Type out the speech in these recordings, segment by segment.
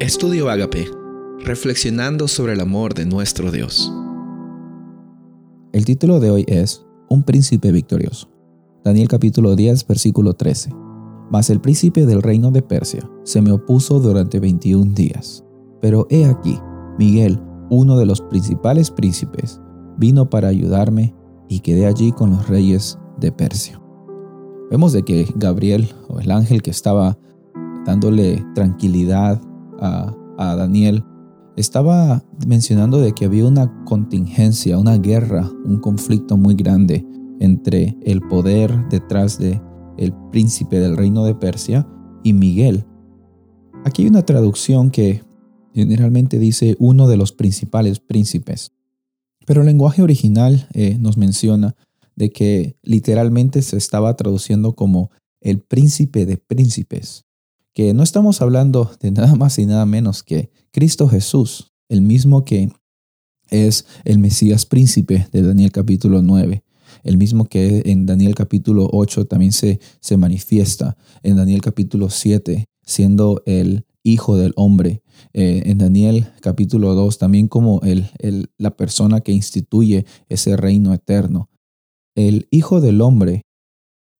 Estudio Agape, reflexionando sobre el amor de nuestro Dios. El título de hoy es Un príncipe victorioso. Daniel capítulo 10, versículo 13. Mas el príncipe del reino de Persia se me opuso durante 21 días. Pero he aquí, Miguel, uno de los principales príncipes, vino para ayudarme y quedé allí con los reyes de Persia. Vemos de que Gabriel, o el ángel que estaba dándole tranquilidad a, Daniel, estaba mencionando de que había una contingencia, una guerra, un conflicto muy grande entre el poder detrás de el príncipe del reino de Persia y Miguel. Aquí hay una traducción que generalmente dice uno de los principales príncipes, pero el lenguaje original eh, nos menciona de que literalmente se estaba traduciendo como el príncipe de príncipes que no estamos hablando de nada más y nada menos que Cristo Jesús, el mismo que es el Mesías príncipe de Daniel capítulo 9, el mismo que en Daniel capítulo 8 también se, se manifiesta, en Daniel capítulo 7 siendo el Hijo del Hombre, eh, en Daniel capítulo 2 también como el, el, la persona que instituye ese reino eterno. El Hijo del Hombre,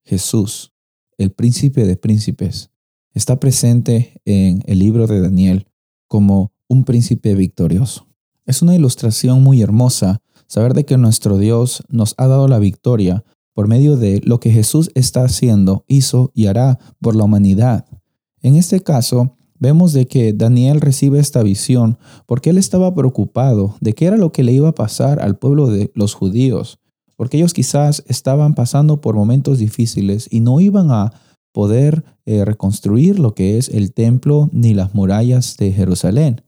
Jesús, el príncipe de príncipes, está presente en el libro de Daniel como un príncipe victorioso. Es una ilustración muy hermosa saber de que nuestro Dios nos ha dado la victoria por medio de lo que Jesús está haciendo, hizo y hará por la humanidad. En este caso, vemos de que Daniel recibe esta visión porque él estaba preocupado de qué era lo que le iba a pasar al pueblo de los judíos, porque ellos quizás estaban pasando por momentos difíciles y no iban a poder eh, reconstruir lo que es el templo ni las murallas de Jerusalén.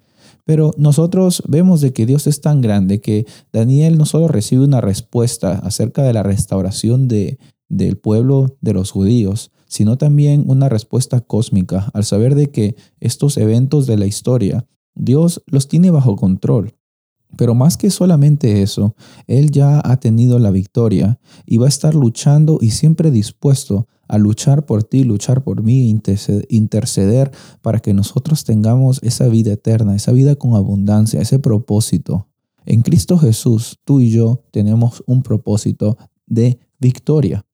Pero nosotros vemos de que Dios es tan grande que Daniel no solo recibe una respuesta acerca de la restauración de, del pueblo de los judíos, sino también una respuesta cósmica al saber de que estos eventos de la historia Dios los tiene bajo control. Pero más que solamente eso, Él ya ha tenido la victoria y va a estar luchando y siempre dispuesto a luchar por ti, luchar por mí, interceder para que nosotros tengamos esa vida eterna, esa vida con abundancia, ese propósito. En Cristo Jesús, tú y yo tenemos un propósito de victoria.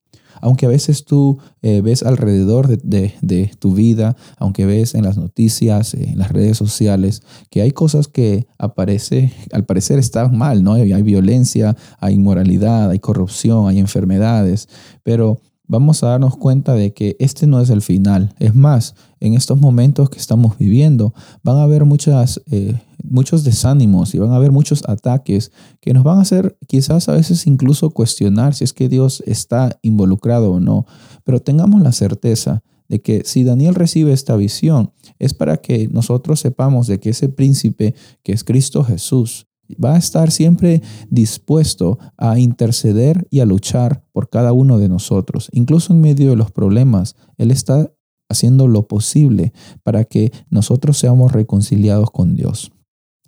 Aunque a veces tú eh, ves alrededor de, tu vida, aunque ves en las noticias, en las redes sociales, que hay cosas que aparece, al parecer están mal, ¿no? Hay, hay violencia, hay inmoralidad, hay corrupción, hay enfermedades, pero vamos a darnos cuenta de que este no es el final. Es más, en estos momentos que estamos viviendo, van a haber eh, muchos desánimos y van a haber muchos ataques que nos van a hacer quizás a veces incluso cuestionar si es que Dios está involucrado o no. Pero tengamos la certeza de que si Daniel recibe esta visión, es para que nosotros sepamos de que ese príncipe que es Cristo Jesús, va a estar siempre dispuesto a interceder y a luchar por cada uno de nosotros. Incluso en medio de los problemas, Él está haciendo lo posible para que nosotros seamos reconciliados con Dios.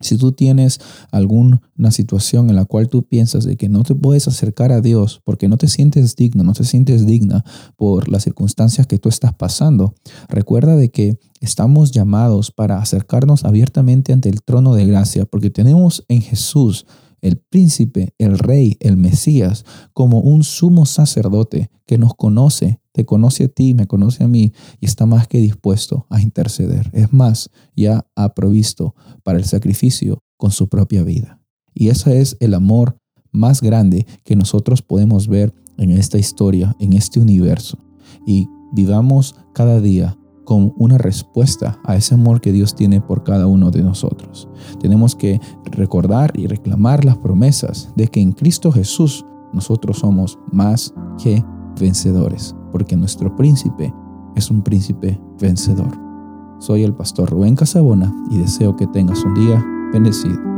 Si tú tienes alguna situación en la cual tú piensas de que no te puedes acercar a Dios porque no te sientes digno, no te sientes digna por las circunstancias que tú estás pasando, recuerda de que estamos llamados para acercarnos abiertamente ante el trono de gracia porque tenemos en Jesús el príncipe, el rey, el Mesías, como un sumo sacerdote que nos conoce, te conoce a ti, me conoce a mí y está más que dispuesto a interceder. Es más, ya ha provisto para el sacrificio con su propia vida. Y ese es el amor más grande que nosotros podemos ver en esta historia, en este universo. Y vivamos cada día con una respuesta a ese amor que Dios tiene por cada uno de nosotros. Tenemos que recordar y reclamar las promesas de que en Cristo Jesús nosotros somos más que vencedores, porque nuestro príncipe es un príncipe vencedor. Soy el pastor Rubén Casabona y deseo que tengas un día bendecido.